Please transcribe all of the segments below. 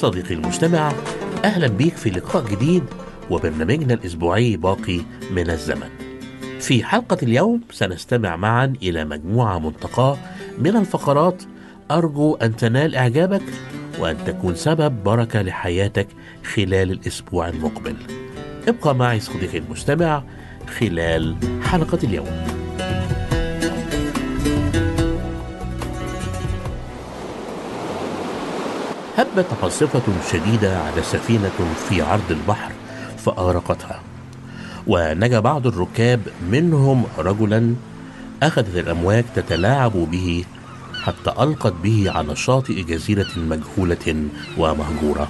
صديقي المستمع أهلا بيك في لقاء جديد وبرنامجنا الأسبوعي باقي من الزمن. في حلقة اليوم سنستمع معا إلى مجموعة منتقاة من الفقرات أرجو أن تنال إعجابك وأن تكون سبب بركة لحياتك خلال الأسبوع المقبل. ابقى معي صديقي المستمع خلال حلقة اليوم. هبت عاصفة شديدة على سفينة في عرض البحر فأغرقتها. ونجا بعض الركاب منهم رجلا أخذت الأمواج تتلاعب به حتى ألقت به على شاطئ جزيرة مجهولة ومهجورة.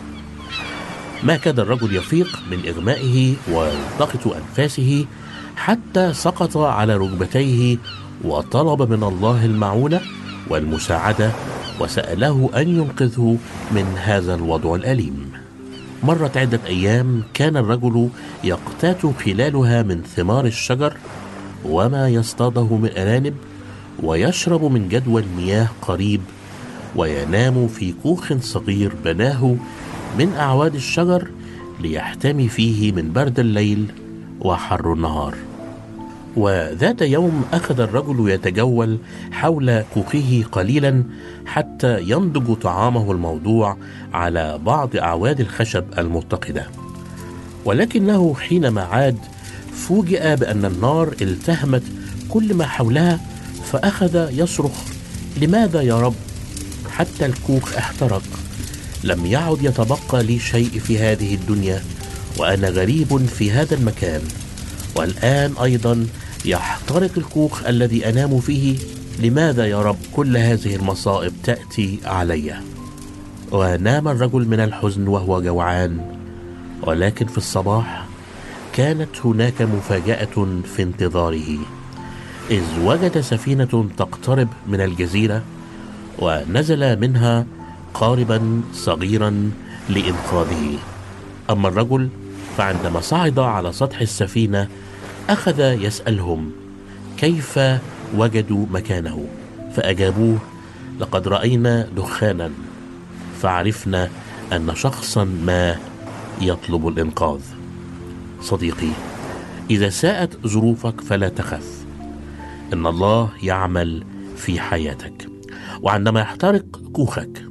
ما كاد الرجل يفيق من إغمائه ويلتقط أنفاسه حتى سقط على ركبتيه وطلب من الله المعونة والمساعدة وسأله أن ينقذه من هذا الوضع الأليم. مرت عدة أيام كان الرجل يقتات خلالها من ثمار الشجر وما يصطاده من أرانب ويشرب من جدول مياه قريب وينام في كوخ صغير بناه من أعواد الشجر ليحتمي فيه من برد الليل وحر النهار. وذات يوم أخذ الرجل يتجول حول كوخه قليلا حتى ينضج طعامه الموضوع على بعض أعواد الخشب المتقدة. ولكنه حينما عاد فوجئ بأن النار التهمت كل ما حولها فأخذ يصرخ لماذا يا رب؟ حتى الكوخ احترق. لم يعد يتبقى لي شيء في هذه الدنيا وأنا غريب في هذا المكان. والآن أيضا يحترق الكوخ الذي أنام فيه. لماذا يا رب كل هذه المصائب تأتي علي؟ ونام الرجل من الحزن وهو جوعان. ولكن في الصباح كانت هناك مفاجأة في انتظاره. إذ وجد سفينة تقترب من الجزيرة ونزل منها قاربا صغيرا لإنقاذه. أما الرجل فعندما صعد على سطح السفينة أخذ يسألهم كيف وجدوا مكانه فأجابوه لقد رأينا دخانا فعرفنا أن شخصا ما يطلب الإنقاذ. صديقي إذا ساءت ظروفك فلا تخف إن الله يعمل في حياتك. وعندما يحترق كوخك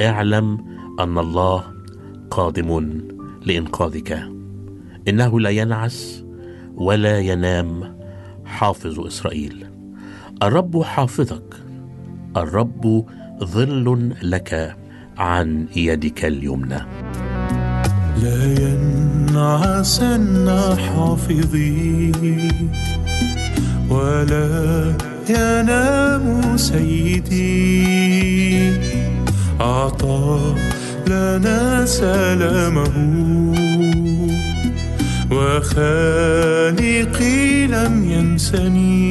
اعلم أن الله قادم لإنقاذك. إنه لا ينعس ولا ينام حافظ إسرائيل. الرب حافظك الرب ظل لك عن يدك اليمنى. لا ينعسن حافظي ولا ينام سيدي. أعطى لنا سلامه وخالقي لم ينسني.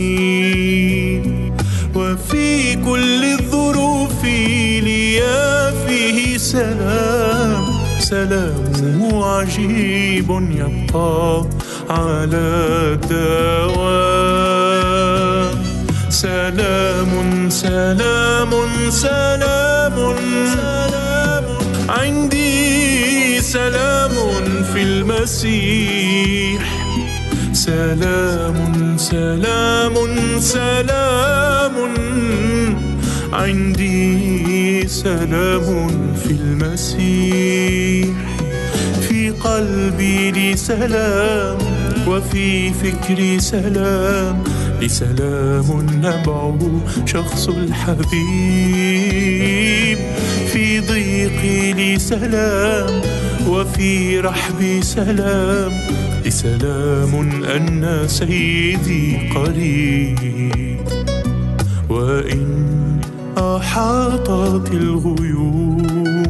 وفي كل الظروف لي فيه سلام سلامه عجيب يبقى على الدوام. سلام سلام سلام سلام. عندي سلام. في المسيح. سلام سلام سلام. عندي سلام في المسيح. في قلبي لي سلام وفي فكري سلام. لسلام نبعه شخص الحبيب. في ضيقي لي سلام وفي رحبي سلام. لسلام أن سيدي قريب. وإن أحاطت الغيوم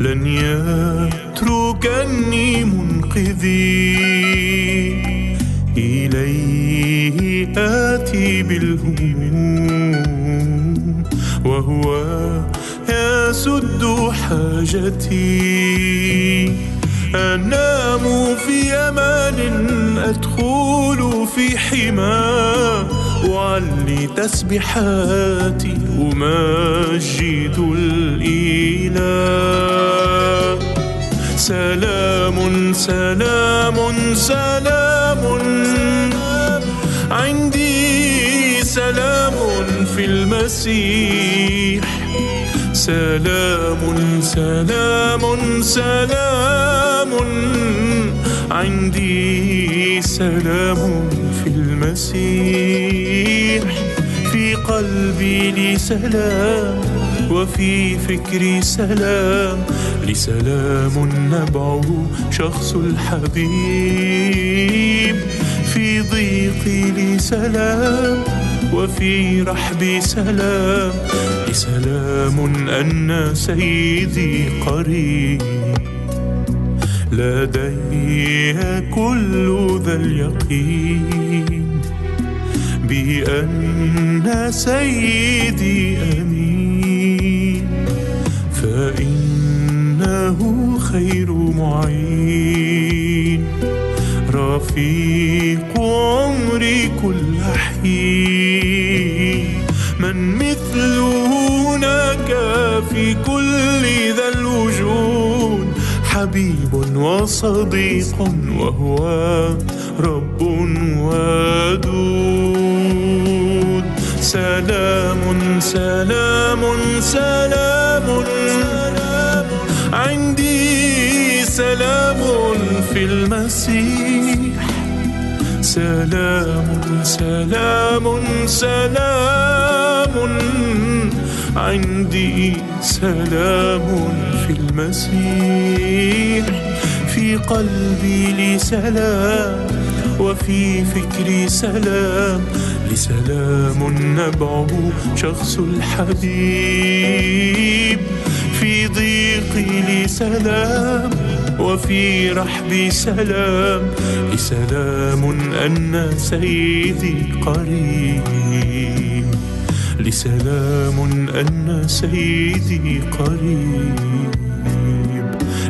لن يتركني منقذي. إليه آتي بالهموم وهو يسد حاجتي. أنام في أمان أدخل في حماه وعلي تسبحاتي أمجد الإله. سلام سلام سلام. عندي سلام في المسيح. سلام سلام سلام. عندي سلام في المسيح في قلبي لي سلام وفي فكري سلام. لسلام نبعه شخص الحبيب في ضيقي لي سلام وفي رحبي سلام. لسلام أن سيدي قريب. لدي كل ذا اليقين. بأن سيدي أمين. فإنه خير معين. رفيق عمري كل حين من مثله هناك في كل ذا الوجود. حبيب وصديق وهو رب ودود. سلام سلام سلام. عندي سلام في المسيح. سلام سلام سلام. عندي سلام في المسيح في قلبي لي سلام وفي فكري سلام. لسلام نبعه شخص الحبيب في ضيقي لي سلام وفي رحبي سلام لسلام أن سيدي قريب. لسلام أن سيدي قريب.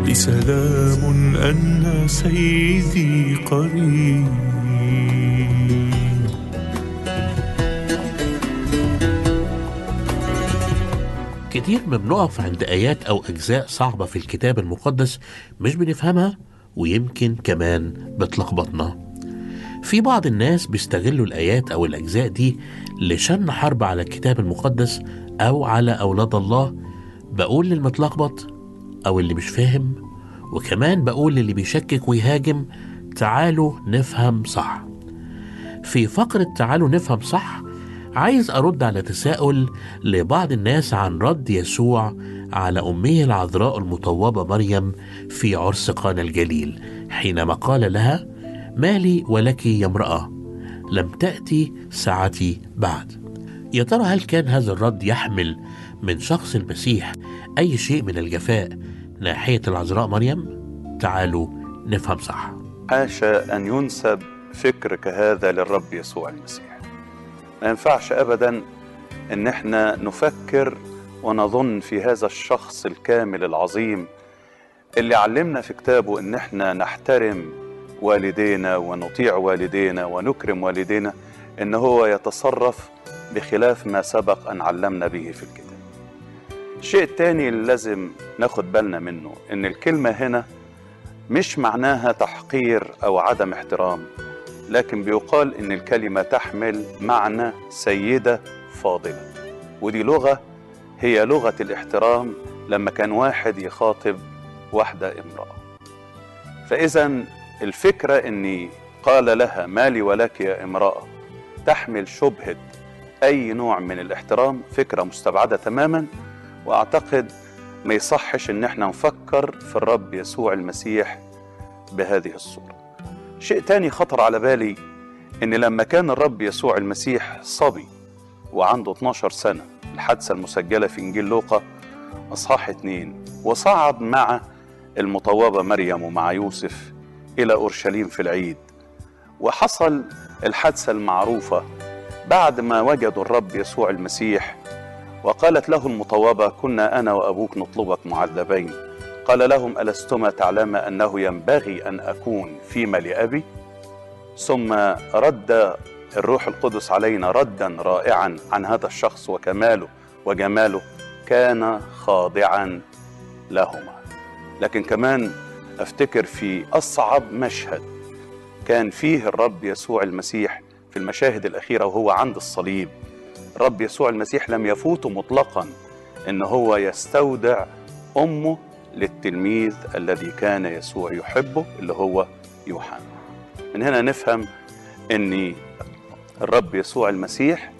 لسلام أن سيدي قريب. كتير ما بنقف عند آيات أو أجزاء صعبة في الكتاب المقدس مش بنفهمها ويمكن كمان بتلخبطنا. في بعض الناس بيستغلوا الآيات أو الأجزاء دي لشن حرب على الكتاب المقدس أو على أولاد الله. بقول للمتلخبط أو اللي مش فاهم وكمان بقول للي بيشكك ويهاجم تعالوا نفهم صح. في فقرة تعالوا نفهم صح عايز أرد على تساؤل لبعض الناس عن رد يسوع على أمه العذراء المطوبة مريم في عرس قانا الجليل حينما قال لها ما لي ولك يا امرأة لم تأتي ساعتي بعد. يا ترى هل كان هذا الرد يحمل من شخص المسيح أي شيء من الجفاء ناحية العذراء مريم؟ تعالوا نفهم صح. حاشا أن ينسب فكر كهذا للرب يسوع المسيح. ما ينفعش أبدا أن إحنا نفكر ونظن في هذا الشخص الكامل العظيم اللي علمنا في كتابه أن إحنا نحترم والدينا ونطيع والدينا ونكرم والدينا أن هو يتصرف بخلاف ما سبق أن علمنا به في الكتاب. الشيء الثاني اللي لازم ناخد بالنا منه أن الكلمة هنا مش معناها تحقير أو عدم احترام. لكن بيقال إن الكلمة تحمل معنى سيدة فاضلة. ودي لغة هي لغة الاحترام لما كان واحد يخاطب واحدة امرأة. فإذا الفكرة إني قال لها مالي ولك يا امرأة تحمل شبهة أي نوع من الاحترام فكرة مستبعدة تماما. وأعتقد ما يصحش إن إحنا نفكر في الرب يسوع المسيح بهذه الصورة. شيء تاني خطر على بالي إن لما كان الرب يسوع المسيح صبي وعنده 12 سنة الحادثة المسجلة في إنجيل لوقا أصحاح اتنين وصعد مع المطوبة مريم ومع يوسف إلى أورشليم في العيد وحصل الحادثة المعروفة بعد ما وجدوا الرب يسوع المسيح وقالت له المطوبة كنا أنا وأبوك نطلبك معذبين. قال لهم ألستما تعلم أنه ينبغي أن أكون فيما لأبي ثم رد الروح القدس علينا ردا رائعا عن هذا الشخص وكماله وجماله كان خاضعا لهما. لكن كمان أفتكر في أصعب مشهد كان فيه الرب يسوع المسيح في المشاهد الأخيرة وهو عند الصليب. الرب يسوع المسيح لم يفوت مطلقا إن هو يستودع أمه للتلميذ الذي كان يسوع يحبه اللي هو يوحنا. من هنا نفهم إن الرب يسوع المسيح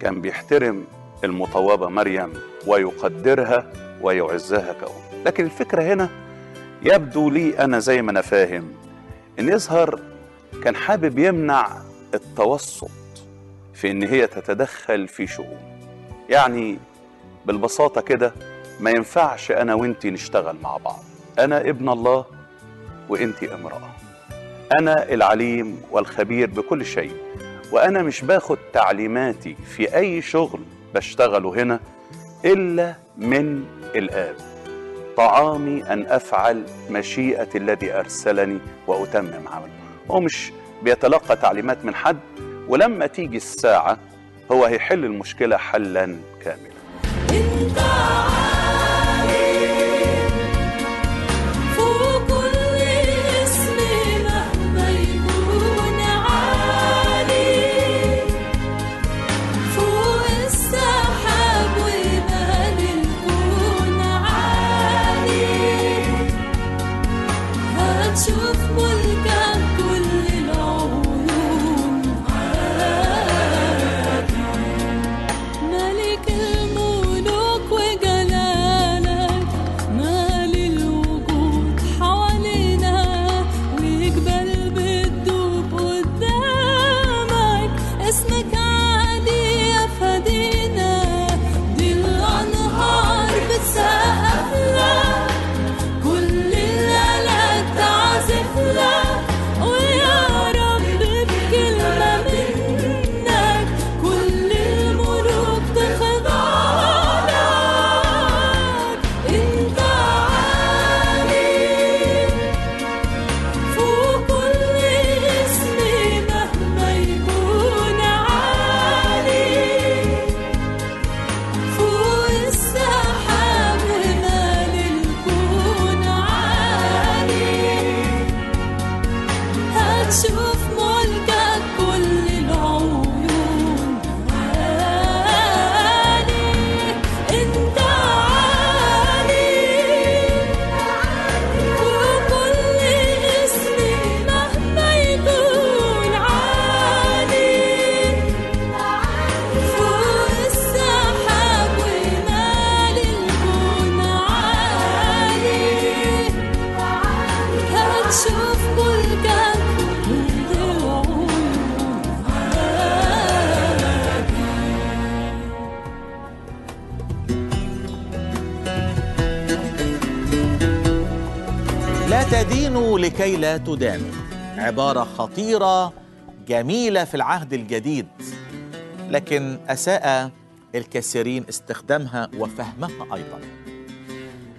كان بيحترم المطوبة مريم ويقدرها ويعزها كأم. لكن الفكرة هنا يبدو لي أنا زي ما أنا فاهم إن يظهر كان حابب يمنع التوسط في إن هي تتدخل في شؤون. يعني بالبساطة كده ما ينفعش أنا وأنتي نشتغل مع بعض. أنا ابن الله وأنتي امرأة. أنا العليم والخبير بكل شيء. وأنا مش باخد تعليماتي في أي شغل بشتغله هنا إلا من الآب. طعامي أن أفعل مشيئه الذي أرسلني وأتمم عمله. هو مش بيتلقى تعليمات من حد ولما تيجي الساعة هو هيحل المشكلة حلا كاملا. لا تدانوا عبارة خطيرة جميلة في العهد الجديد لكن أساء الكثيرين استخدامها وفهمها أيضا.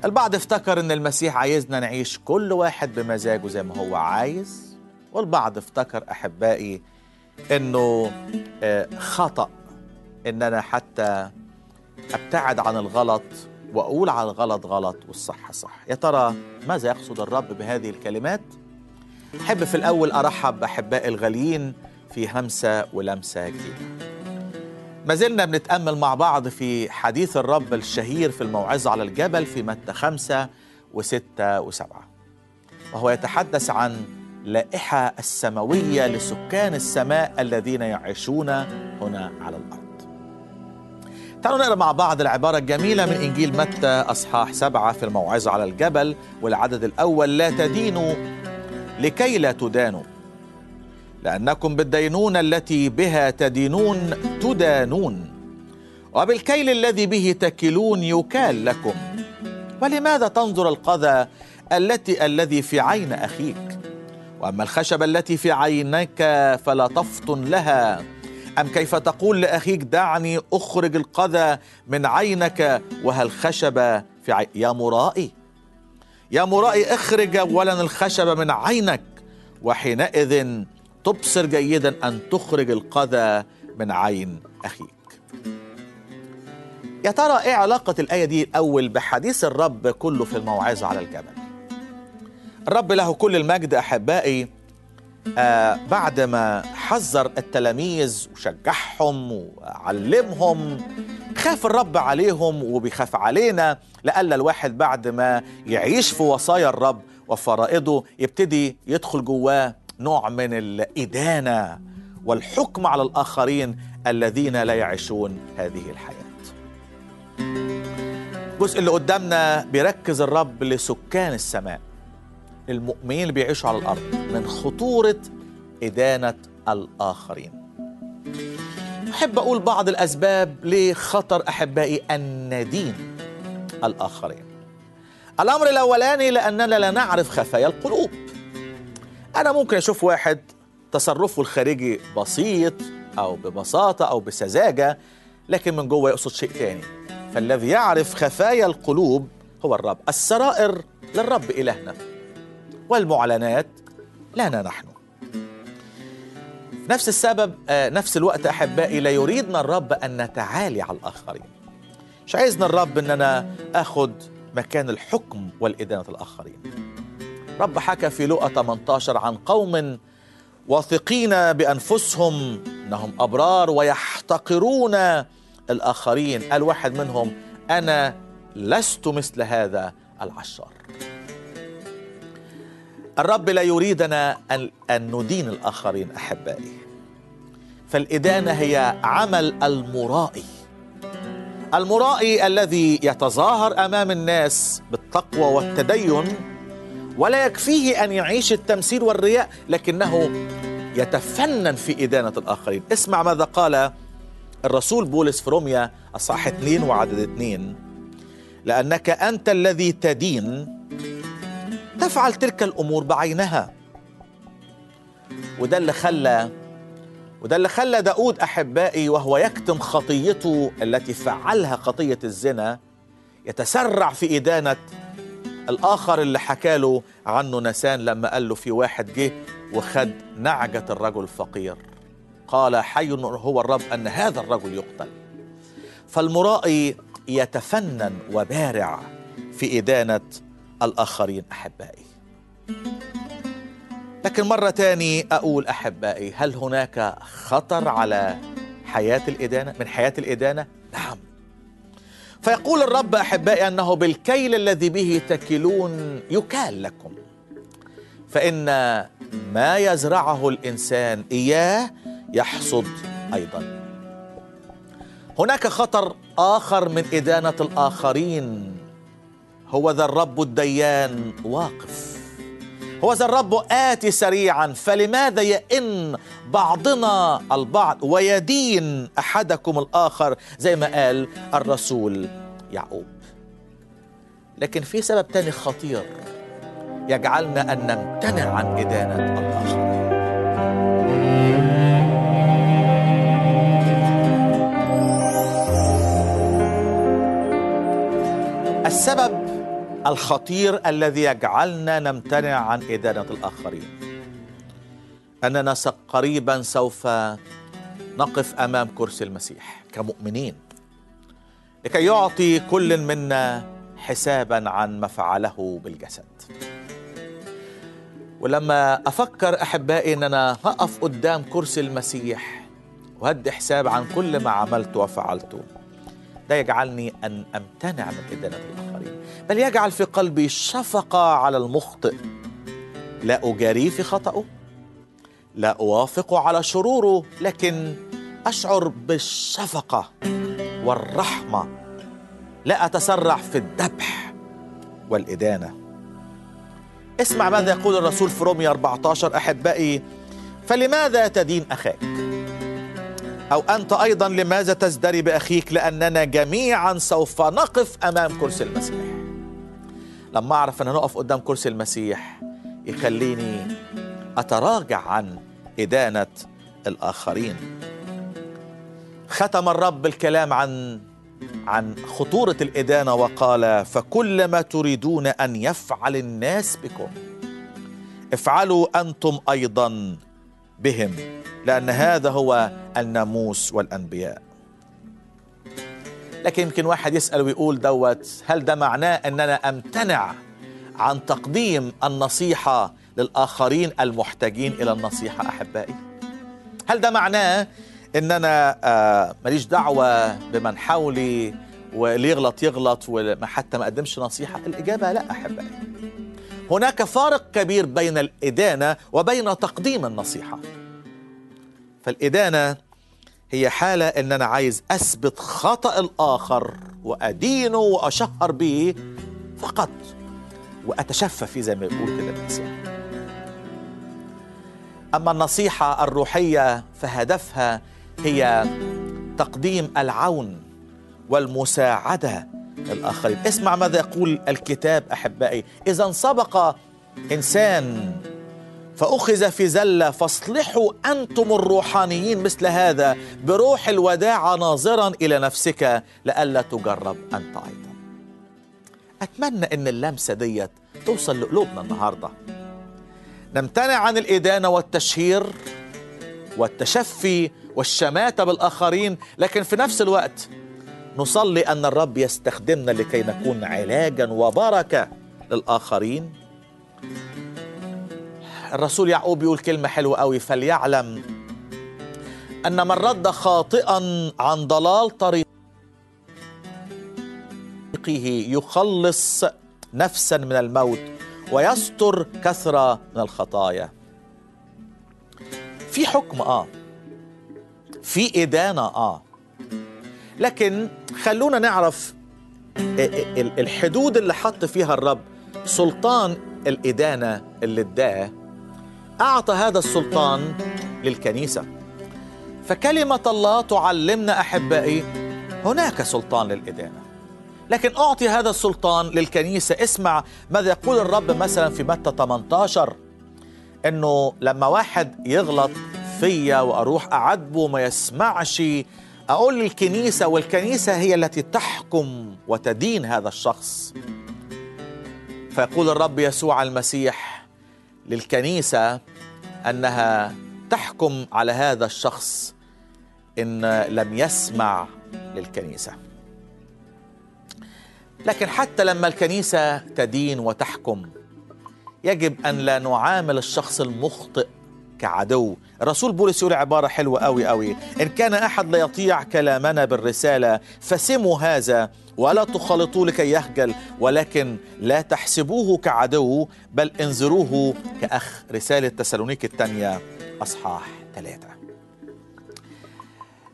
البعض افتكر إن المسيح عايزنا نعيش كل واحد بمزاجه زي ما هو عايز والبعض افتكر أحبائي إنه آه، خطأ ان أنا حتى أبتعد عن الغلط وأقول على الغلط غلط والصح صح. يا ترى ماذا يقصد الرب بهذه الكلمات؟ احب في الأول أرحب بأحبائي الغاليين في همسة ولمسة جديدة. ما زلنا بنتأمل مع بعض في حديث الرب الشهير في الموعظة على الجبل في متى خمسة وستة وسبعة. وهو يتحدث عن لائحة السماوية لسكان السماء الذين يعيشون هنا على الأرض. تعالوا نقرأ مع بعض العبارة الجميلة من إنجيل متى أصحاح سبعة في الموعظة على الجبل والعدد الأول لا تدينوا لكي لا تدانوا. لأنكم بالدينونة التي بها تدينون تدانون. وبالكيل الذي به تكلون يكال لكم. ولماذا تنظر القذى التي الذي في عين أخيك؟ وأما الخشبة التي في عينك فلا تفطن لها. أم كيف تقول لأخيك دعني أخرج القذى من عينك؟ وهل خشبة في عين يا مرائي؟ يا مرائي اخرج أولا الخشبة من عينك وحينئذ تبصر جيدا أن تخرج القذى من عين أخيك. يا ترى إيه علاقة الآية دي الأول بحديث الرب كله في الموعظة على الجبل؟ الرب له كل المجد أحبائي آه بعد ما حذر التلاميذ وشجعهم وعلمهم خاف الرب عليهم وبيخاف علينا لألا الواحد بعد ما يعيش في وصايا الرب وفرائضه يبتدي يدخل جواه نوع من الإدانة والحكم على الآخرين الذين لا يعيشون هذه الحياة. الجزء اللي قدامنا بيركز الرب لسكان السماء. المؤمنين اللي بيعيشوا على الأرض من خطورة إدانة الآخرين. أحب أقول بعض الأسباب لخطر أحبائي أن ندين الآخرين. الأمر الأولاني لأننا لا نعرف خفايا القلوب. أنا ممكن أشوف واحد تصرفه الخارجي بسيط أو ببساطة أو بسذاجة لكن من جوه يقصد شيء تاني. فالذي يعرف خفايا القلوب هو الرب السرائر للرب إلهنا. والمعلنات لنا نحن. نفس السبب آه، نفس الوقت أحبائي لا يريدنا الرب أن نتعالي على الآخرين. مش عايزنا الرب أن أنا مكان الحكم والإدانة الآخرين. رب حكى في لقا 18 عن قوم واثقين بأنفسهم أنهم أبرار ويحتقرون الآخرين. قال واحد منهم أنا لست مثل هذا العشار. الرب لا يريدنا أن, أن ندين الآخرين أحبائي. فالإدانة هي عمل المرائي. المرائي الذي يتظاهر أمام الناس بالتقوى والتدين ولا يكفيه أن يعيش التمثيل والرياء لكنه يتفنن في إدانة الآخرين. اسمع ماذا قال الرسول بولس في روميا أصح اثنين وعدد اثنين. لأنك أنت الذي تدين تفعل تلك الأمور بعينها. وده اللي خلى وده اللي خلى داود أحبائي وهو يكتم خطيته التي فعلها خطية الزنا يتسرع في إدانة الآخر اللي حكى له عنه نسان لما قال له في واحد جه وخد نعجة الرجل الفقير. قال حي هو الرب أن هذا الرجل يقتل. فالمرائي يتفنن وبارع في إدانة الآخرين أحبائي. لكن مرة تاني أقول أحبائي هل هناك خطر على حياة الإدانة؟ من حياة الإدانة؟ نعم. فيقول الرب أحبائي أنه بالكيل الذي به تكلون يكال لكم. فإن ما يزرعه الإنسان إياه يحصد أيضا. هناك خطر آخر من إدانة الآخرين. هو ذا الرب الديان. واقف. هو ذا الرب آتي سريعا. فلماذا يئن بعضنا البعض ويدين أحدكم الآخر؟ زي ما قال الرسول يعقوب. لكن في سبب تاني خطير يجعلنا أن نمتنع عن إدانة الآخر السبب الخطير الذي يجعلنا نمتنع عن إدانة الآخرين. أننا قريبا سوف نقف أمام كرسي المسيح كمؤمنين لكي يعطي كل منا حسابا عن ما فعله بالجسد. ولما أفكر أحبائي أن أنا هقف قدام كرسي المسيح وهدي حساب عن كل ما عملت وفعلته ده يجعلني أن أمتنع من إدانة الآخرين بل يجعل في قلبي شفقة على المخطئ. لا أجاريه في خطأه لا أوافقه على شروره لكن أشعر بالشفقة والرحمة. لا أتسرع في الذبح والإدانة. اسمع ماذا يقول الرسول في رومية 14 أحبائي فلماذا تدين أخاك؟ أو أنت أيضا لماذا تزدري بأخيك؟ لأننا جميعا سوف نقف أمام كرسي المسيح. لما أعرف أن نقف قدام كرسي المسيح يخليني أتراجع عن إدانة الآخرين. ختم الرب الكلام عن عن خطورة الإدانة وقال فكل ما تريدون أن يفعل الناس بكم افعلوا أنتم أيضا بهم لأن هذا هو الناموس والأنبياء. لكن يمكن واحد يسأل ويقول دوت هل ده معناه أن أنا أمتنع عن تقديم النصيحة للآخرين المحتاجين إلى النصيحة أحبائي؟ هل ده معناه ان أنا آه، ماليش دعوة بمن حولي واللي يغلط يغلط وحتى ما أقدمش نصيحة؟ الإجابة لا أحبائي. هناك فارق كبير بين الإدانة وبين تقديم النصيحة. فالإدانة هي حالة ان أنا عايز أثبت خطأ الآخر وأدينه وأشهر به فقط وأتشفى فيه زي ما بيقول كده الانسان أما النصيحة الروحية فهدفها هي تقديم العون والمساعدة للاخرين اسمع ماذا يقول الكتاب أحبائي. إذا سبق إنسان فأخذ في زلة فاصلحوا أنتم الروحانيين مثل هذا. بروح الوداعه ناظرا إلى نفسك لئلا تجرب أنت أيضا. أتمنى إن اللمسة ديت توصل لقلوبنا النهارده. نمتنع عن الإدانة والتشهير والتشفي والشماتة بالآخرين لكن في نفس الوقت نصلي أن الرب يستخدمنا لكي نكون علاجا وبركة للآخرين. الرسول يعقوب يقول كلمة حلوة قوي فليعلم أن من رد خاطئا عن ضلال طريقه يخلص نفسا من الموت ويستر كثرة من الخطايا. في حكم آه. في إدانة آه. لكن خلونا نعرف ال- ال- الحدود اللي حط فيها الرب سلطان الإدانة اللي اداه أعطى هذا السلطان للكنيسة. فكلمة الله تعلمنا أحبائي هناك سلطان للإدانة. لكن أعطي هذا السلطان للكنيسة. اسمع ماذا يقول الرب مثلا في متى 18 إنه لما واحد يغلط فيا وأروح اعاتبه وما يسمعش أقول للكنيسة والكنيسة هي التي تحكم وتدين هذا الشخص. فيقول الرب يسوع المسيح للكنيسة أنها تحكم على هذا الشخص إن لم يسمع للكنيسة. لكن حتى لما الكنيسة تدين وتحكم يجب أن لا نعامل الشخص المخطئ كعدو. الرسول بولس يقول عبارة حلوة قوي قوي إن كان أحد لا يطيع كلامنا بالرسالة فسموا هذا ولا تخالطوه لكي يخجل ولكن لا تحسبوه كعدو بل انظروه كأخ. رسالة تسالونيك الثانية أصحاح ثلاثة.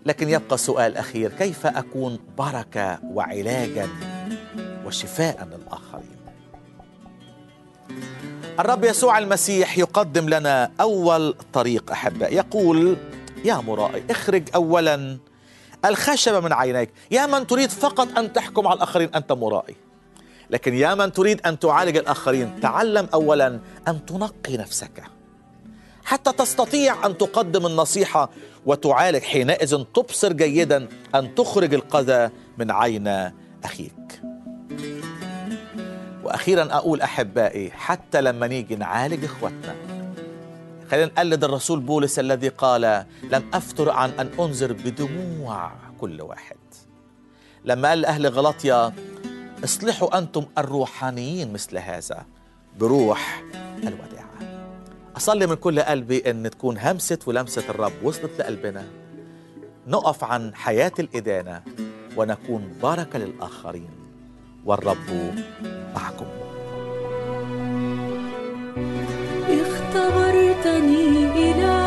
لكن يبقى سؤال أخير كيف أكون بركة وعلاجا وشفاء للاخرين الرب يسوع المسيح يقدم لنا أول طريق احباء يقول يا مرائي اخرج اولا الخشب من عينيك. يا من تريد فقط أن تحكم على الآخرين أنت مرائي. لكن يا من تريد أن تعالج الآخرين تعلم اولا أن تنقي نفسك. حتى تستطيع أن تقدم النصيحة وتعالج حينئذ تبصر جيدا أن تخرج القذى من عين أخيك. وأخيرا أقول أحبائي حتى لما نيجي نعالج اخواتنا خلينا نقلد الرسول بولس الذي قال لم أفتر عن أن أنذر بدموع كل واحد. لما قال لأهل غلطيا اصلحوا أنتم الروحانيين مثل هذا بروح الوداعه أصلي من كل قلبي إن تكون همسة ولمسة الرب وصلت لقلبنا. نقف عن حياة الإدانة ونكون بركه للآخرين. والرب معكم. اختبرتني إلهي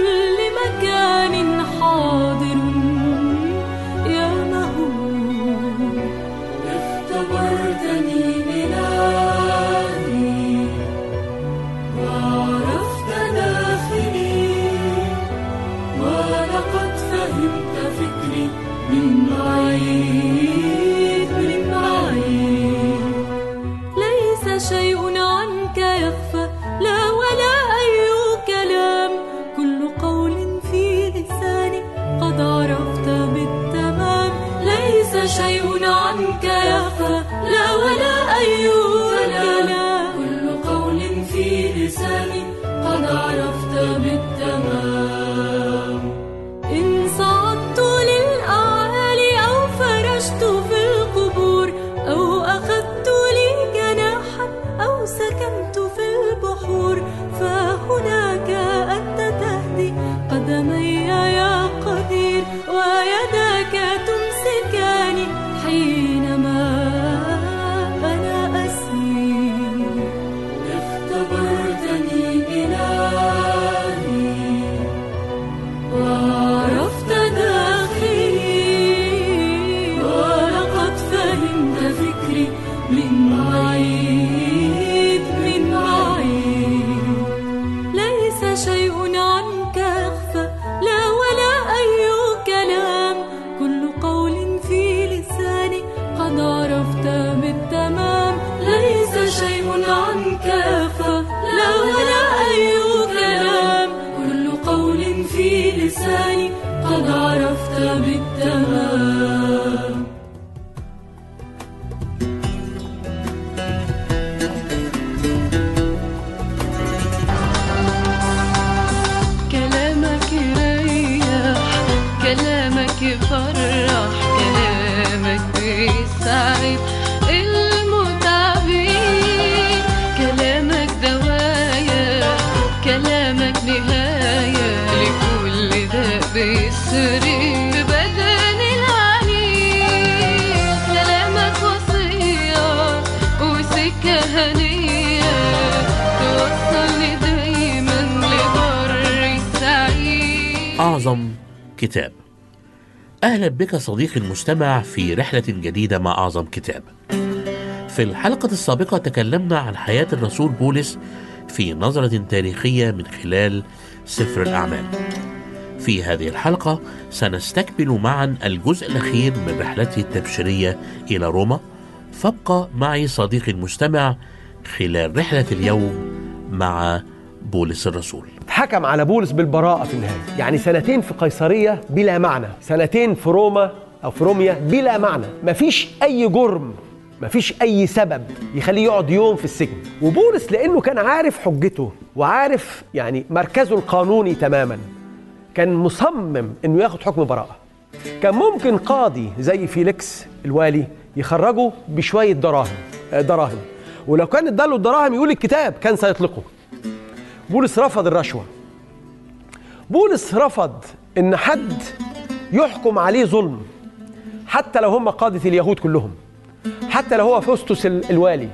كل مكان حاضر بالتمام كتاب. أهلا بك صديقي المستمع في رحلة جديدة مع أعظم كتاب. في الحلقة السابقة تكلمنا عن حياة الرسول بولس في نظرة تاريخية من خلال سفر الأعمال. في هذه الحلقة سنستكمل معا الجزء الأخير من رحلته التبشيرية إلى روما. فابقى معي صديقي المستمع خلال رحلة اليوم مع بولس الرسول. حكم على بولس بالبراءة في النهاية يعني سنتين في قيصرية بلا معنى. سنتين في روما أو في روميا بلا معنى. مفيش أي جرم مفيش أي سبب يخليه يقعد يوم في السجن. وبولس لأنه كان عارف حجته وعارف يعني مركزه القانوني تماما كان مصمم إنه ياخد حكم براءة. كان ممكن قاضي زي فيليكس الوالي يخرجه بشوية دراهم آه، دراهم. ولو كان اداله الدراهم يقول الكتاب كان سيطلقه. بولس رفض الرشوة. بولس رفض إن حد يحكم عليه ظلم حتى لو هم قادة اليهود كلهم حتى لو هو فوستوس ال- الوالي.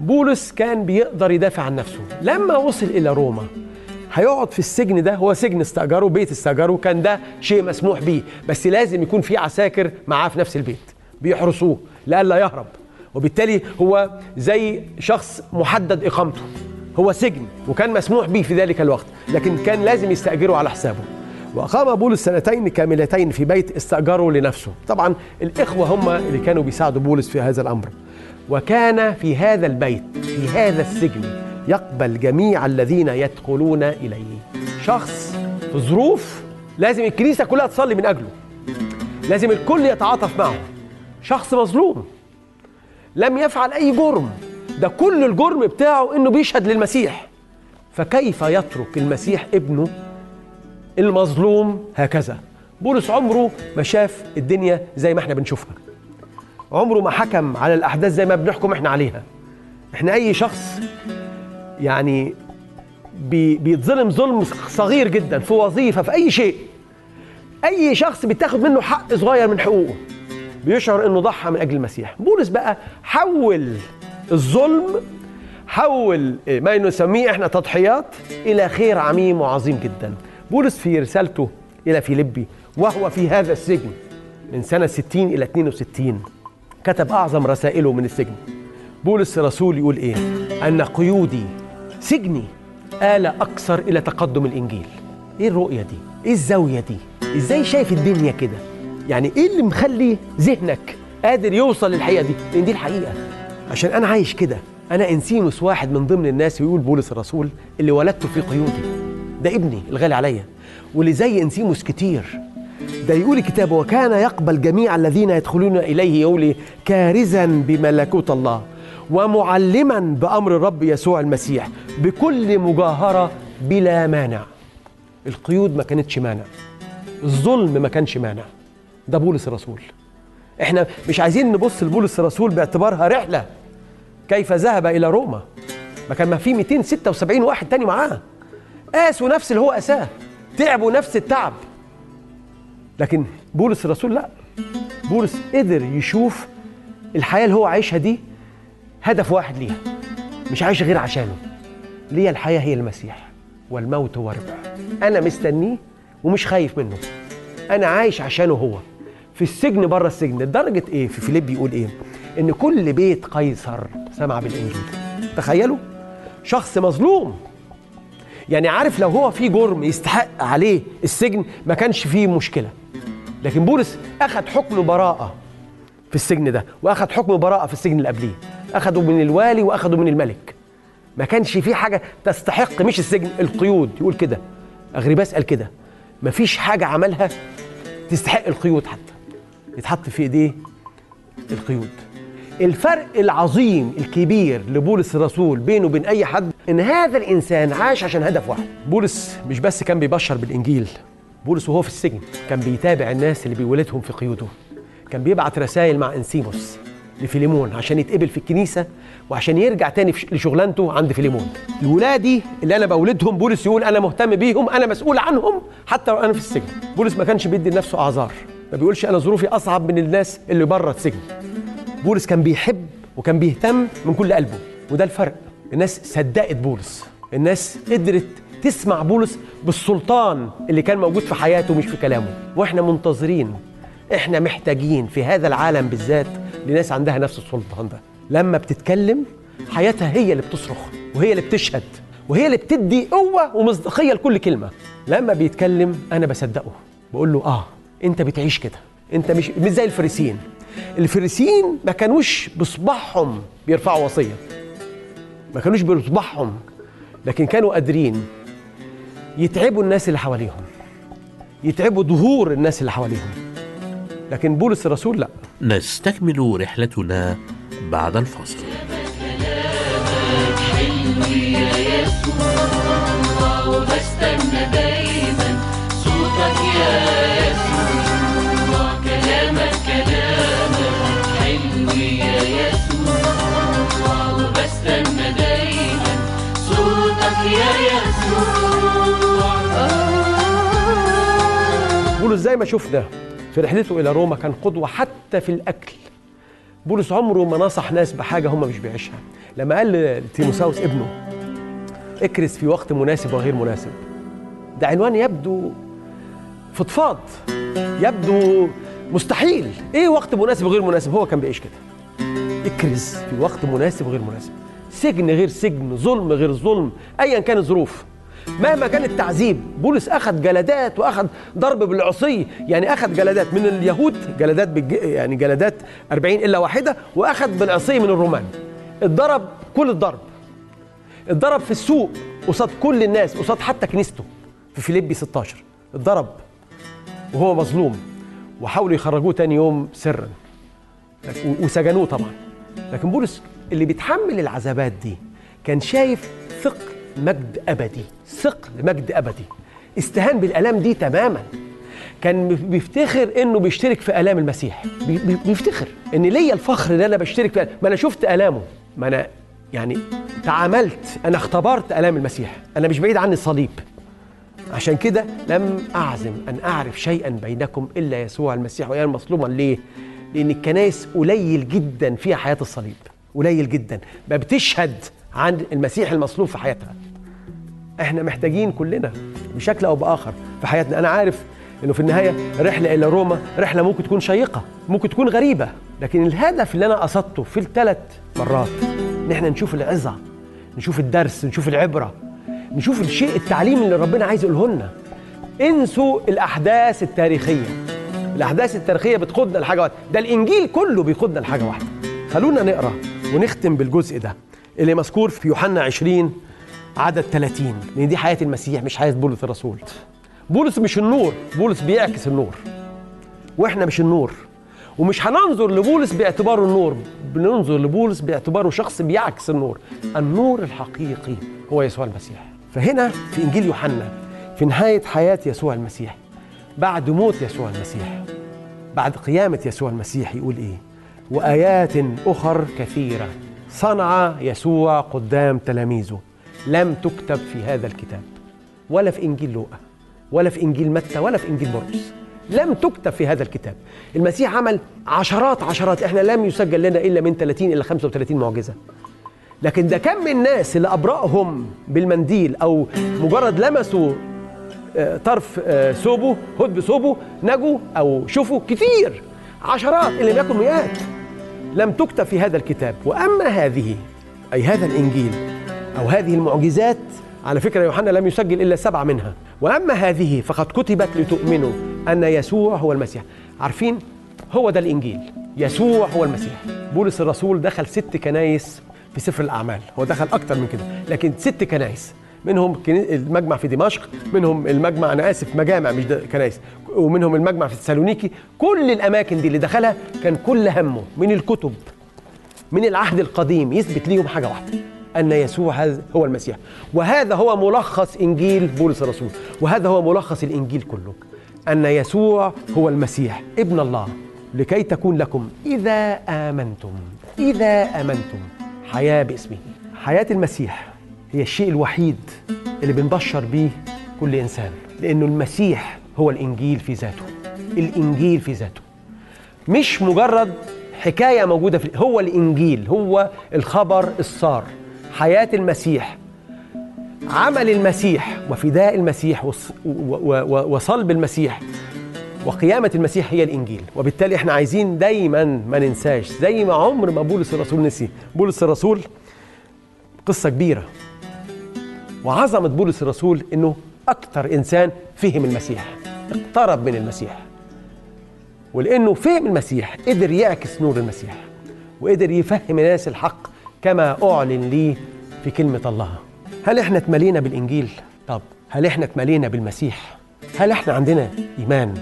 بولس كان بيقدر يدافع عن نفسه. لما وصل إلى روما هيقعد في السجن ده هو سجن استأجره بيت استأجره كان ده شيء مسموح بيه. بس لازم يكون في عساكر معاه في نفس البيت بيحرسوه لئلا يهرب. وبالتالي هو زي شخص محدد إقامته. هو سجن وكان مسموح به في ذلك الوقت لكن كان لازم يستأجره على حسابه. وأقام بولس سنتين كاملتين في بيت استأجره لنفسه. طبعا الإخوة هم اللي كانوا بيساعدوا بولس في هذا الأمر. وكان في هذا البيت في هذا السجن يقبل جميع الذين يدخلون إليه. شخص في ظروف لازم الكنيسة كلها تصلي من أجله. لازم الكل يتعاطف معه. شخص مظلوم. لم يفعل أي جرم. ده كل الجرم بتاعه إنه بيشهد للمسيح. فكيف يترك المسيح ابنه المظلوم هكذا؟ بولس عمره ما شاف الدنيا زي ما إحنا بنشوفها. عمره ما حكم على الأحداث زي ما بنحكم إحنا عليها. إحنا أي شخص يعني بي بيتظلم ظلم صغير جدا في وظيفة في أي شيء. أي شخص بيتاخد منه حق صغير من حقوقه. بيشعر إنه ضحى من أجل المسيح. بولس بقى حول الظلم حول ما نسميه إحنا تضحيات إلى خير عميم وعظيم جدا. بولس في رسالته إلى فيليبي وهو في هذا السجن من سنة 60 إلى 62 كتب أعظم رسائله من السجن. بولس الرسول يقول إيه؟ أن قيودي سجني آل أكثر إلى تقدم الإنجيل. إيه الرؤية دي؟ إيه الزاوية دي؟ إزاي شايف الدنيا كده؟ يعني إيه اللي مخلي ذهنك قادر يوصل للحقيقة دي؟ لأن دي الحقيقة. عشان أنا عايش كده. أنا إنسينوس واحد من ضمن الناس ويقول بولس الرسول اللي ولدته في قيودي. ده ابني الغالي عليا. واللي زي انسيموس كتير. ده يقول الكتاب وكان يقبل جميع الذين يدخلون إليه يقول إيه؟ كارزا بملكوت الله ومعلما بأمر الرب يسوع المسيح بكل مجاهرة بلا مانع. القيود ما كانتش مانع. الظلم ما كانش مانع. ده بولس الرسول. إحنا مش عايزين نبص لبولس الرسول باعتبارها رحلة. كيف ذهب إلى روما؟ ما كان ما في 276 واحد تاني معاه. قاسوا نفس اللي هو قاساه تعبوا نفس التعب. لكن بولس الرسول لا. بولس قدر يشوف الحياة اللي هو عايشها دي هدف واحد ليها مش عايش غير عشانه. ليا الحياة هي المسيح والموت هو ربح أنا مستنيه ومش خايف منه. أنا عايش عشانه هو. في السجن بره السجن. لدرجة إيه؟ في فيليب يقول إيه؟ إن كل بيت قيصر سمع بالإنجيل. تخيلوا شخص مظلوم. يعني عارف لو هو في جرم يستحق عليه السجن ما كانش فيه مشكلة. لكن بولس أخذ حكم براءة في السجن ده وأخذ حكم براءة في السجن اللي قبليه. أخذه من الوالي وأخذه من الملك. ما كانش في حاجة تستحق مش السجن القيود. يقول كده اغرباس قال كده ما فيش حاجة عملها تستحق القيود حتى. يتحط في إيديه القيود. الفرق العظيم الكبير لبولس الرسول بينه وبين أي حد إن هذا الإنسان عاش عشان هدف واحد. بولس مش بس كان بيبشر بالإنجيل بولس وهو في السجن كان بيتابع الناس اللي بيولدهم في قيوده. كان بيبعت رسائل مع أنسيموس لفيليمون عشان يتقبل في الكنيسة وعشان يرجع تاني لشغلانته عند فيليمون. الولادي اللي أنا بولدهم بولس يقول أنا مهتم بيهم أنا مسؤول عنهم حتى لو أنا في السجن. بولس ما كانش بيدي لنفسه أعذار. ما بيقولش أنا ظروفي أصعب من الناس اللي بره السجن. بولس كان بيحب وكان بيهتم من كل قلبه وده الفرق. الناس صدقت بولس. الناس قدرت تسمع بولس بالسلطان اللي كان موجود في حياته مش في كلامه. وإحنا منتظرين إحنا محتاجين في هذا العالم بالذات لناس عندها نفس السلطان ده. لما بتتكلم حياتها هي اللي بتصرخ وهي اللي بتشهد وهي اللي بتدي قوة ومصداقية لكل كلمة. لما بيتكلم أنا بصدقه. بقول له آه. أنت بتعيش كده. أنت مش مش زي الفريسيين. الفريسيين ما كانوش بصباحهم بيرفعوا وصية. ما كانوش بصباحهم لكن كانوا قادرين يتعبوا الناس اللي حواليهم. يتعبوا ظهور الناس اللي حواليهم. لكن بولس الرسول لا. نستكمل رحلتنا بعد الفاصل. وبستنى دايما صوتك يا وبستنى دايما صوتك يا يسوع. بولس زي ما شفنا في رحلته إلى روما كان قدوة حتى في الأكل. بولس عمره ما نصح ناس بحاجة هم مش بيعيشها. لما قال لتيموساوس ابنه اكرس في وقت مناسب وغير مناسب. ده عنوان يبدو فضفاض يبدو مستحيل. إيه وقت مناسب وغير مناسب؟ هو كان بيعيش كده. اكرز في وقت مناسب وغير مناسب. سجن غير سجن ظلم غير ظلم ايا كانت الظروف. مهما كان التعذيب بولس أخذ جلدات وأخذ ضرب بالعصي يعني أخذ جلدات من اليهود جلدات بالج... يعني جلدات 40 إلا واحدة وأخذ بالعصي من الرومان. اتضرب كل الضرب. اتضرب في السوق قصاد كل الناس قصاد حتى كنيسته. في فيليبي 16 اتضرب. وهو مظلوم. وحاولوا يخرجوه تاني يوم سرا. وسجنوه طبعا. لكن بولس اللي بيتحمل العذابات دي كان شايف ثقل مجد أبدي ثقل مجد أبدي. استهان بالألام دي تماما. كان بيفتخر إنه بيشترك في ألام المسيح. بي- بي- بيفتخر إن ليا الفخر إن أنا بشترك في ما أنا شفت ألامه. ما أنا يعني تعاملت أنا اختبرت ألام المسيح. أنا مش بعيد عني الصليب. عشان كده لم أعزم أن أعرف شيئا بينكم إلا يسوع المسيح وإياه مظلوما ليه؟ لأن الكنائس قليل جدا فيها حياة الصليب. قليل جدا. ما بتشهد عن المسيح المصلوب في حياتها. إحنا محتاجين كلنا بشكل أو بآخر في حياتنا. أنا عارف إنه في النهاية رحلة إلى روما رحلة ممكن تكون شيقة ممكن تكون غريبة لكن الهدف اللي أنا قصدته في الثلاث مرات إن إحنا نشوف العظة نشوف الدرس نشوف العبرة نشوف الشيء التعليم اللي ربنا عايز يقوله لنا. انسوا الأحداث التاريخية. الأحداث التاريخية بتقودنا لحاجة واحدة. ده الإنجيل كله بيقودنا لحاجة واحدة. خلونا نقرأ ونختم بالجزء ده اللي مذكور في يوحنا 20 عدد 30 لأن دي حياة المسيح مش حياة بولس الرسول. بولس مش النور بولس بيعكس النور. وإحنا مش النور. ومش هننظر لبولس باعتباره النور بننظر لبولس باعتباره شخص بيعكس النور. النور الحقيقي هو يسوع المسيح. فهنا في إنجيل يوحنا في نهاية حياة يسوع المسيح بعد موت يسوع المسيح بعد قيامة يسوع المسيح يقول إيه؟ وآيات أخر كثيرة. صنع يسوع قدام تلاميذه. لم تكتب في هذا الكتاب. ولا في إنجيل لوقا ولا في إنجيل متى ولا في إنجيل مرقس. لم تكتب في هذا الكتاب. المسيح عمل عشرات عشرات. إحنا لم يسجل لنا إلا من 30 إلى 35 معجزة. لكن ده كم من الناس اللي أبرأهم بالمنديل أو مجرد لمسوا آه، طرف آه، ثوبه هد بثوبه نجوا أو شوفوا كتير. عشرات اللي يكن مئات. لم تكتب في هذا الكتاب. وأما هذه أي هذا الإنجيل أو هذه المعجزات على فكرة يوحنا لم يسجل إلا سبعة منها. وأما هذه فقد كتبت لتؤمنوا أن يسوع هو المسيح. عارفين؟ هو ده الإنجيل. يسوع هو المسيح. بولس الرسول دخل ست كنايس في سفر الأعمال. هو دخل أكتر من كده لكن ست كنايس. منهم المجمع في دمشق منهم المجمع أنا آسف مجامع مش كنايس ومنهم المجمع في تسالونيكي كل الأماكن دي اللي دخلها كان كل همه من الكتب من العهد القديم يثبت ليهم حاجة واحدة أن يسوع هو المسيح. وهذا هو ملخص إنجيل بولس الرسول. وهذا هو ملخص الإنجيل كله أن يسوع هو المسيح ابن الله لكي تكون لكم إذا آمنتم إذا آمنتم حياة باسمه حياة المسيح. هي الشيء الوحيد اللي بنبشر بيه كل إنسان لأنه المسيح هو الإنجيل في ذاته الإنجيل في ذاته. مش مجرد حكاية موجودة في هو الإنجيل هو الخبر الصار. حياة المسيح عمل المسيح وفداء المسيح وصلب المسيح وقيامة المسيح هي الإنجيل. وبالتالي إحنا عايزين دايما ما ننساش زي ما عمر ما بولس الرسول نسي. بولس الرسول قصة كبيرة. وعظمة بولس الرسول إنه أكتر إنسان فهم المسيح اقترب من المسيح. ولأنه فهم المسيح قدر يعكس نور المسيح وقدر يفهم الناس الحق كما أعلن ليه في كلمة الله. هل إحنا اتملينا بالإنجيل؟ طب هل إحنا اتملينا بالمسيح؟ هل إحنا عندنا إيمان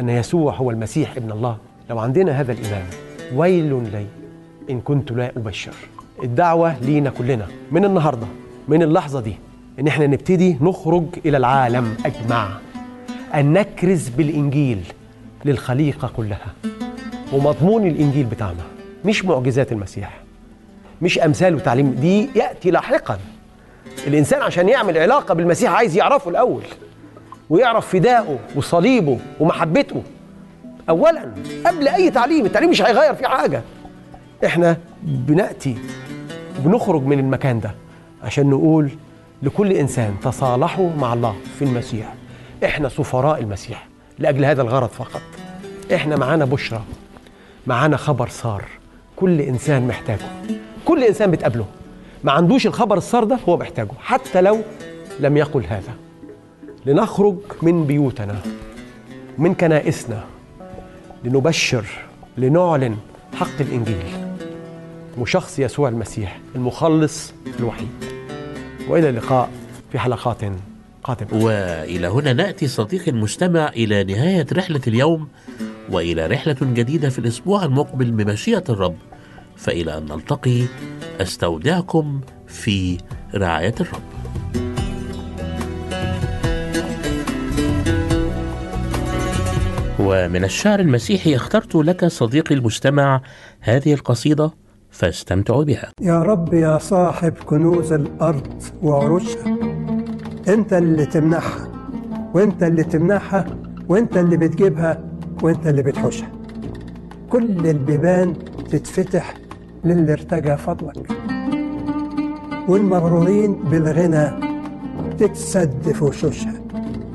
أن يسوع هو المسيح ابن الله؟ لو عندنا هذا الإيمان ويل لي إن كنت لا أبشر. الدعوة لينا كلنا من النهاردة من اللحظة دي. إن إحنا نبتدي نخرج إلى العالم أجمع. أن نكرز بالإنجيل للخليقة كلها. ومضمون الإنجيل بتاعنا. مش معجزات المسيح. مش أمثال وتعليم. دي يأتي لاحقا. الإنسان عشان يعمل علاقة بالمسيح عايز يعرفه الأول. ويعرف فدائه وصليبه ومحبته. أولا قبل أي تعليم. التعليم مش هيغير فيه حاجة. إحنا بنأتي بنخرج من المكان ده. عشان نقول لكل إنسان تصالحوا مع الله في المسيح. إحنا سفراء المسيح لأجل هذا الغرض فقط. إحنا معانا بشرى معانا خبر صار. كل إنسان محتاجه. كل إنسان بتقابله. ما عندوش الخبر الصار ده هو محتاجه حتى لو لم يقل هذا. لنخرج من بيوتنا من كنائسنا لنبشر لنعلن حق الإنجيل. وشخص يسوع المسيح المخلص الوحيد. وإلى اللقاء في حلقات قادمة. وإلى هنا نأتي صديقي المستمع إلى نهاية رحلة اليوم وإلى رحلة جديدة في الأسبوع المقبل بمشيئة الرب. فإلى أن نلتقي أستودعكم في رعاية الرب. ومن الشعر المسيحي اخترت لك صديقي المستمع هذه القصيدة فاستمتعوا بها. يا رب يا صاحب كنوز الأرض وعروشها أنت اللي تمنحها وأنت اللي تمنحها وأنت اللي بتجيبها وأنت اللي بتحوشها. كل البيبان تتفتح للي ارتجى فضلك. والمغرورين بالغنى تتسد في وشوشها.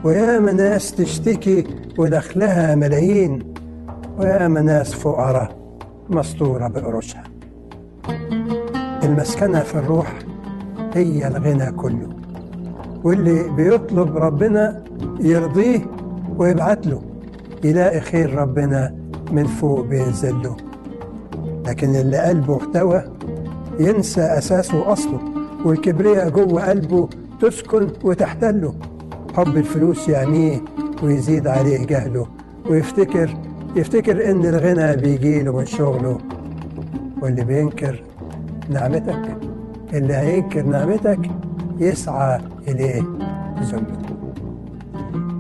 وياما ناس تشتكي ودخلها ملايين وياما ناس فقراء مسطورة بقروشها. المسكنة في الروح هي الغنى كله واللي بيطلب ربنا يرضيه ويبعت له يلاقي خير ربنا من فوق بينزل له. لكن اللي قلبه احتوى ينسى أساسه وأصله والكبرياء جوه قلبه تسكن وتحتله. حب الفلوس يعنيه ويزيد عليه جهله ويفتكر يفتكر إن الغنى بيجيله من شغله. واللي بينكر نعمتك. اللي هينكر نعمتك يسعى إليه ذله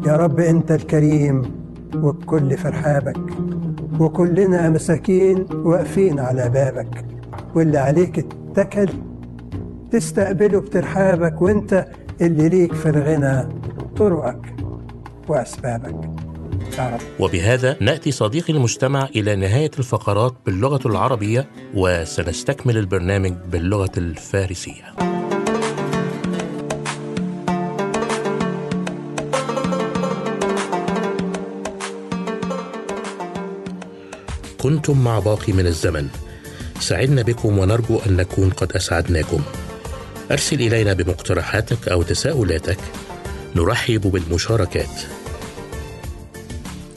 يا رب أنت الكريم والكل في رحابك وكلنا مساكين واقفين على بابك. واللي عليك اتكل تستقبله بترحابك وأنت اللي ليك في الغنى طرقك وأسبابك. وبهذا نأتي صديقي المستمع إلى نهاية الفقرات باللغة العربية وسنستكمل البرنامج باللغة الفارسية. كنتم مع باقي من الزمن. سعدنا بكم ونرجو أن نكون قد أسعدناكم. أرسل إلينا بمقترحاتك أو تساؤلاتك. نرحب بالمشاركات.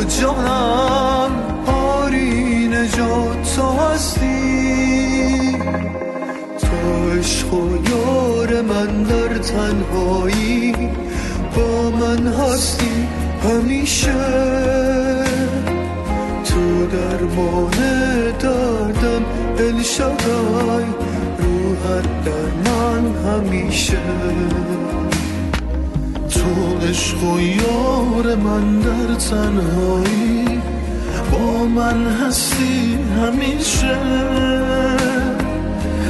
و جانم آری نجات تو هستی. تو عشق و یار من در تنهایی با من هستی همیشه. تو درمان دردم الشدای روحت در من همیشه. تو عشق و یار من در تنهایی. با من هستی همیشه.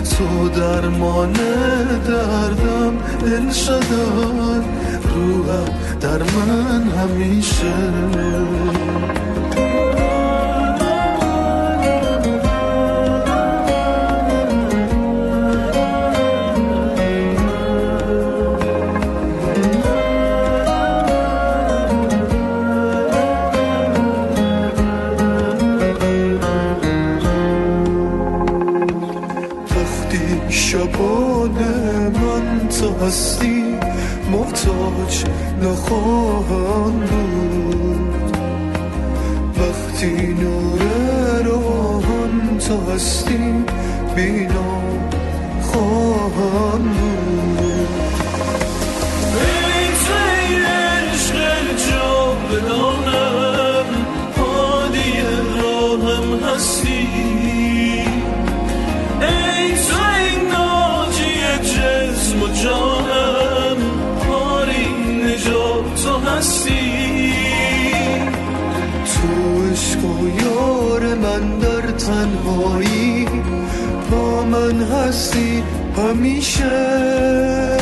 تو درمان دردم الشدای روحت در من همیشه. هستی محتاج نخواهم بود. وقتی نور راهان تو هستی بینا خواهم بود. تو یار من در تنهایی با من هستی همیشه.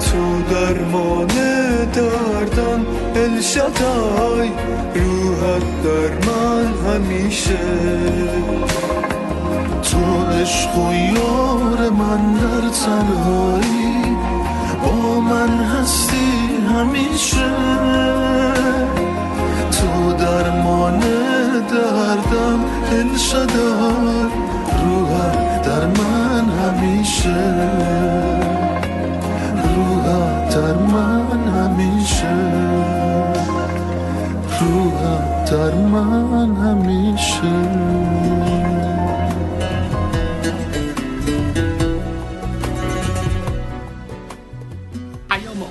تو درمان دردم الشدای روحت در من همیشه. تو عشق و یار من در تنهایی با من هستی همیشه. درمان دردم الشدای روحت در من همیشه. روحت در من همیشه. روحت در من همیشه.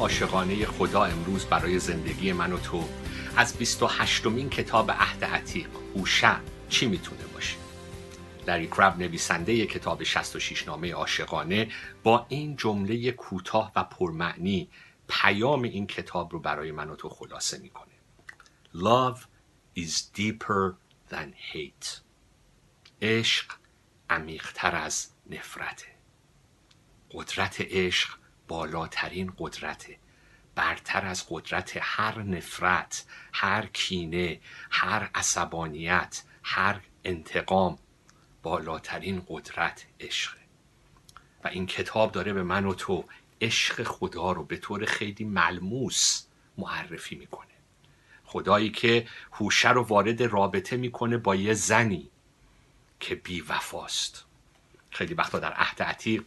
عاشقانه خدا امروز برای زندگی من و تو از 28 مین کتاب عهد عتیق هوشع چی می‌تونه باشه؟ لری کرب نویسنده کتاب 66 نامه عاشقانه با این جمله کوتاه و پرمعنی پیام این کتاب رو برای من و تو خلاصه می‌کنه. Love is deeper than hate. عشق عمیقتر از نفرته. قدرت عشق بالاترین قدرته. برتر از قدرت هر نفرت هر کینه هر عصبانیت هر انتقام بالاترین قدرت عشقه. و این کتاب داره به من و تو عشق خدا رو به طور خیلی ملموس معرفی می‌کنه. خدایی که هوشع رو وارد رابطه می‌کنه با یه زنی که بی وفاست. خیلی وقتا در عهد عتیق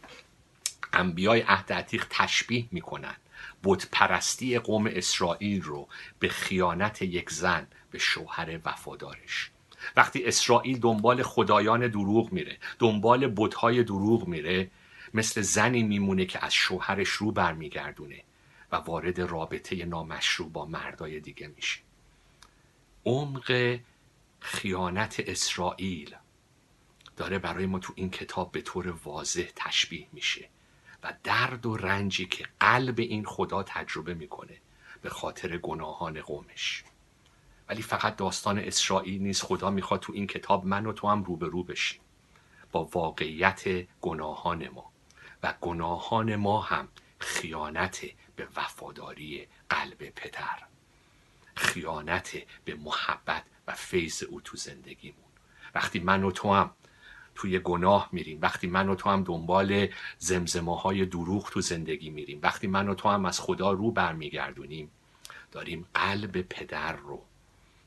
انبیای عهد عتیق تشبیه می‌کنن. بت پرستی قوم اسرائیل رو به خیانت یک زن به شوهر وفادارش. وقتی اسرائیل دنبال خدایان دروغ میره دنبال بتهای دروغ میره مثل زنی میمونه که از شوهرش رو برمیگردونه و وارد رابطه نامشروع با مردای دیگه میشه. عمق خیانت اسرائیل داره برای ما تو این کتاب به طور واضح تشبیه میشه. و درد و رنجی که قلب این خدا تجربه می‌کنه به خاطر گناهان قومش. ولی فقط داستان اسرائیل نیست. خدا می‌خواد تو این کتاب من و تو هم روبرو بشیم. با واقعیت گناهان ما و گناهان ما هم خیانت به وفاداری قلب پدر. خیانت به محبت و فیض او تو زندگیمون. وقتی من و تو هم توی گناه میریم. وقتی من و تو هم دنبال زمزمه های دروغ تو زندگی میریم. وقتی من و تو هم از خدا رو برمیگردونیم داریم قلب پدر رو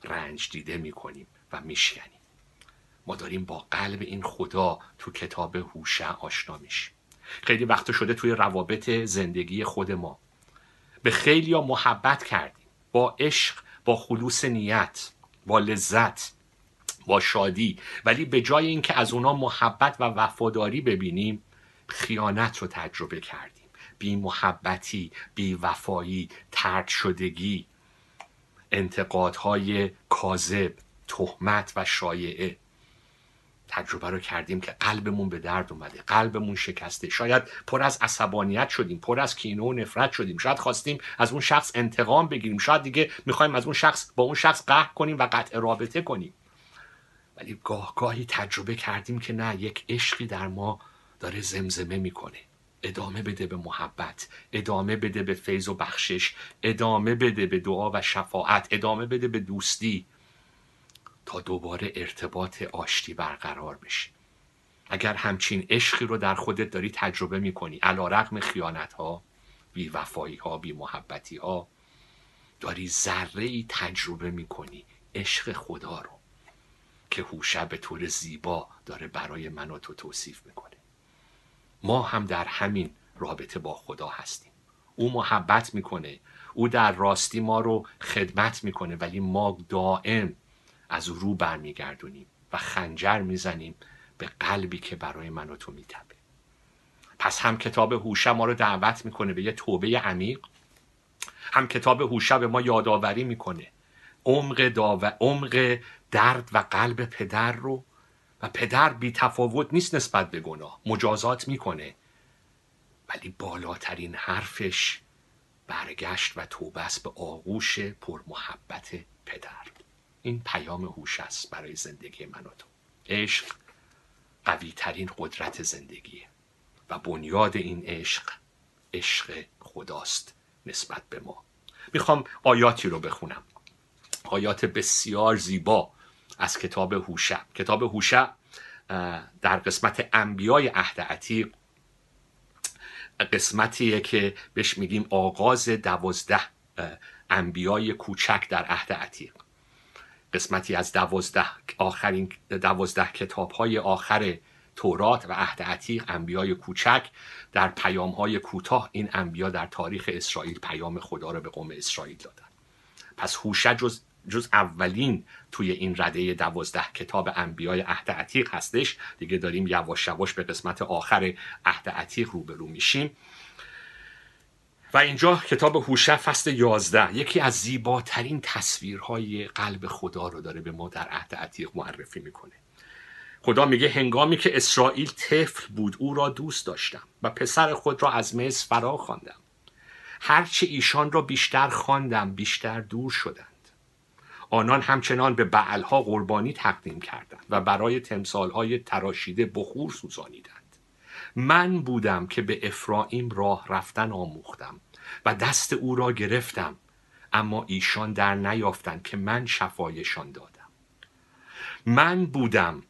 رنج دیده می‌کنیم و میشکنیم. ما داریم با قلب این خدا تو کتاب هوشع آشنا میشیم. خیلی وقت شده توی روابط زندگی خود ما. به خیلی محبت کردیم. با عشق با خلوص نیت با لذت. با شادی. ولی به جای اینکه از اونا محبت و وفاداری ببینیم خیانت رو تجربه کردیم. بی محبتی بی وفایی طرد شدگی انتقادهای کاذب تهمت و شایعه. تجربه رو کردیم که قلبمون به درد اومده قلبمون شکسته. شاید پر از عصبانیت شدیم پر از کینه و نفرت شدیم. شاید خواستیم از اون شخص انتقام بگیریم. شاید دیگه می‌خوایم از اون شخص با اون شخص قهر کنیم و قطع رابطه کنیم. ولی گاه گاهی تجربه کردیم که نه یک عشقی در ما داره زمزمه می‌کنه. ادامه بده به محبت ادامه بده به فیض و بخشش ادامه بده به دعا و شفاعت ادامه بده به دوستی. تا دوباره ارتباط آشتی برقرار بشه. اگر همچین عشقی رو در خودت داری تجربه می‌کنی علی رغم خیانت ها بی وفایی ها بی محبتی ها داری ذره ای تجربه می‌کنی عشق خدا رو. که هوشع به طور زیبا داره برای من و تو توصیف می‌کنه. ما هم در همین رابطه با خدا هستیم. او محبت می‌کنه. او در راستی ما رو خدمت می‌کنه ولی ما دائم از او رو برمیگردونیم و خنجر می‌زنیم به قلبی که برای من و تو میتپه پس هم کتاب هوشع ما رو دعوت می‌کنه به یه توبه عمیق هم کتاب هوشع به ما یادآوری می‌کنه. عمق داو... عمق درد و قلب پدر رو و پدر بی تفاوت نیست نسبت به گناه مجازات می‌کنه. ولی بالاترین حرفش برگشت و توبه است به آغوش پرمحبت پدر. این پیام هوشع است برای زندگی من و تو. عشق قوی ترین قدرت زندگیه و بنیاد این عشق عشق خداست نسبت به ما. می‌خوام آیاتی رو بخونم. آیات بسیار زیبا. از کتاب هوشع کتاب هوشع در قسمت انبیای عهد عتیق قسمتیه که بهش میگیم آغاز دوازده انبیای کوچک در عهد عتیق. قسمتی از دوازده آخرین دوازده کتاب های آخر تورات و عهد عتیق انبیای کوچک در پیام های کوتاه این انبیا در تاریخ اسرائیل پیام خدا رو به قوم اسرائیل دادن. پس هوشع جزء جزء اولین توی این رده دوازده کتاب انبیای عهد عتیق هستش. دیگه داریم یواش یواش به قسمت آخر عهد عتیق روبرو میشیم. و اینجا کتاب هوشع فصل یازده. یکی از زیباترین تصویرهای قلب خدا رو داره به ما در عهد عتیق معرفی می‌کنه. خدا میگه هنگامی که اسرائیل طفل بود او را دوست داشتم و پسر خود را از مصر فرا خواندم. هرچه ایشان را بیشتر خواندم بیشتر دور شدند آنان همچنان به بعلها قربانی تقدیم کردند و برای تمثالهای تراشیده بخور سوزانیدند. من بودم که به افرایم راه رفتن آموختم و دست او را گرفتم اما ایشان در نیافتند که من شفایشان دادم. من بودم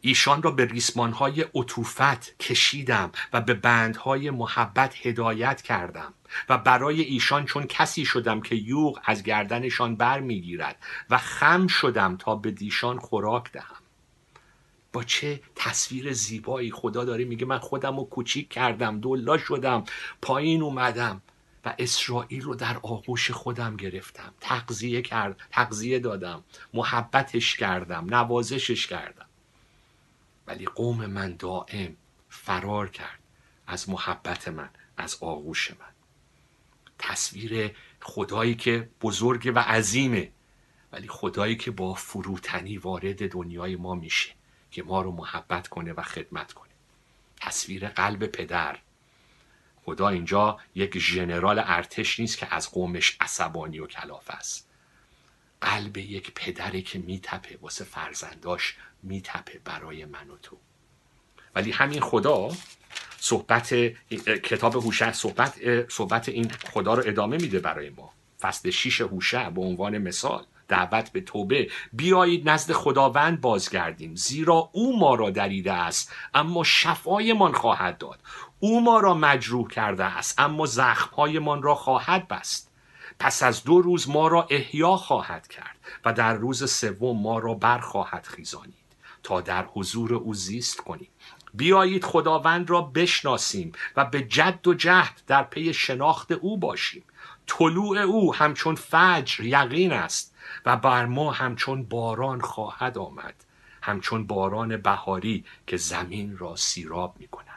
ایشان را به ریسمانهای عطوفت کشیدم و به بندهای محبت هدایت کردم. و برای ایشان چون کسی شدم که یوغ از گردنشان بر می‌گیرد و خم شدم تا بدیشان خوراک دهم. با چه تصویر زیبایی خدا داره میگه من خودم رو کوچیک کردم دلا شدم پایین اومدم و اسرائیل رو در آغوش خودم گرفتم. تغذیه کرد تغذیه دادم محبتش کردم نوازشش کردم. ولی قوم من دائم فرار کرد از محبت من از آغوش من. تصویر خدایی که بزرگ و عظیمه. ولی خدایی که با فروتنی وارد دنیای ما میشه که ما رو محبت کنه و خدمت کنه. تصویر قلب پدر. خدا اینجا یک ژنرال ارتش نیست که از قومش عصبانی و کلافه است. قلب یک پدره که میتپه واسه فرزنداش میتپه برای من و تو. ولی همین خدا صحبت کتاب هوشع صحبت صحبت این خدا رو ادامه میده برای ما. فصل شیش هوشع به عنوان مثال. دعوت به توبه. بیایید نزد خداوند بازگردیم. زیرا او ما را دریده است اما شفایمان خواهد داد. او ما را مجروح کرده است اما زخمهایمان را خواهد بست. پس از دو روز ما را احیا خواهد کرد و در روز سوم ما را برخواهد خیزانید. تا در حضور او زیست کنیم. بیایید خداوند را بشناسیم و به جد و جهد در پی شناخت او باشیم. طلوع او همچون فجر یقین است و بر ما همچون باران خواهد آمد همچون باران بهاری که زمین را سیراب می کند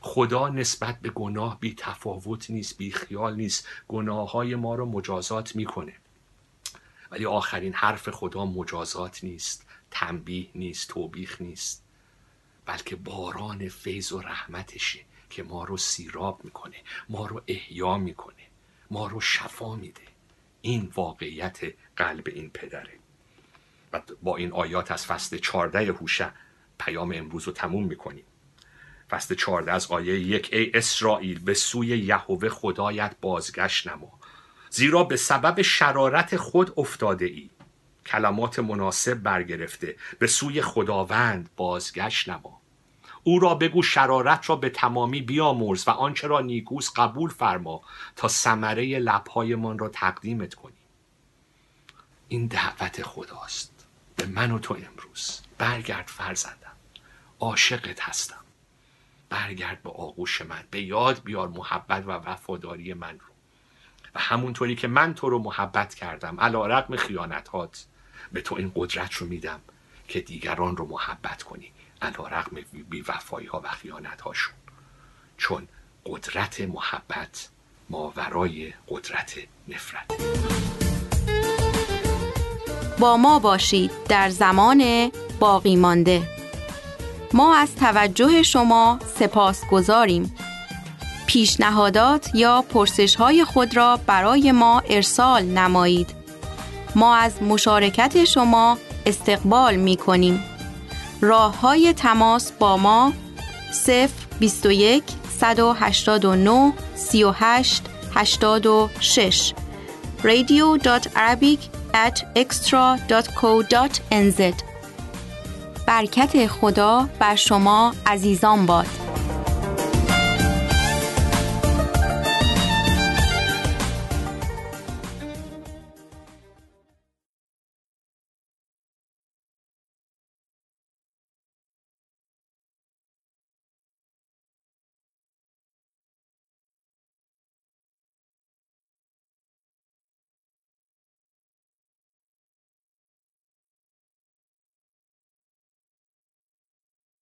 خدا نسبت به گناه بی تفاوت نیست بی خیال نیست. گناه های ما را مجازات می‌کنه. ولی آخرین حرف خدا مجازات نیست تنبیه نیست توبیخ نیست. بلکه باران فیض و رحمتشه که ما رو سیراب می‌کنه ما رو احیا می‌کنه ما رو شفا میده. این واقعیت قلب این پدره. و با این آیات از فصل 14 هوشه پیام امروز رو تموم می‌کنیم. فصل 14 از آیه یک ای اسرائیل به سوی یهوه خدایت بازگشت نما. زیرا به سبب شرارت خود افتاده ای کلمات مناسب برگرفته به سوی خداوند بازگشت نما. او را بگو شرارت را به تمامی بیامرز و آنچه را نیکوست قبول فرما تا ثمره لبهایمان را تقدیمت کنی. این دعوت خداست. به من و تو امروز. برگرد فرزندم. عاشقت هستم. برگرد به آغوش من. به یاد بیار محبت و وفاداری من رو. و همونطوری که من تو رو محبت کردم علی‌رغم خیانتات به تو این قدرت رو میدم که دیگران رو محبت کنی. علی‌رغم بی وفایی ها و خیانت هاشون چون قدرت محبت ماورای قدرت نفرت. با ما باشید در زمان باقی مانده. ما از توجه شما سپاس گذاریم. پیشنهادات یا پرسش های خود را برای ما ارسال نمایید. ما از مشارکت شما استقبال می کنیم راه های تماس با ما 021 189 38 86 radio.arabic at extra.co.nz برکت خدا بر شما عزیزان باد.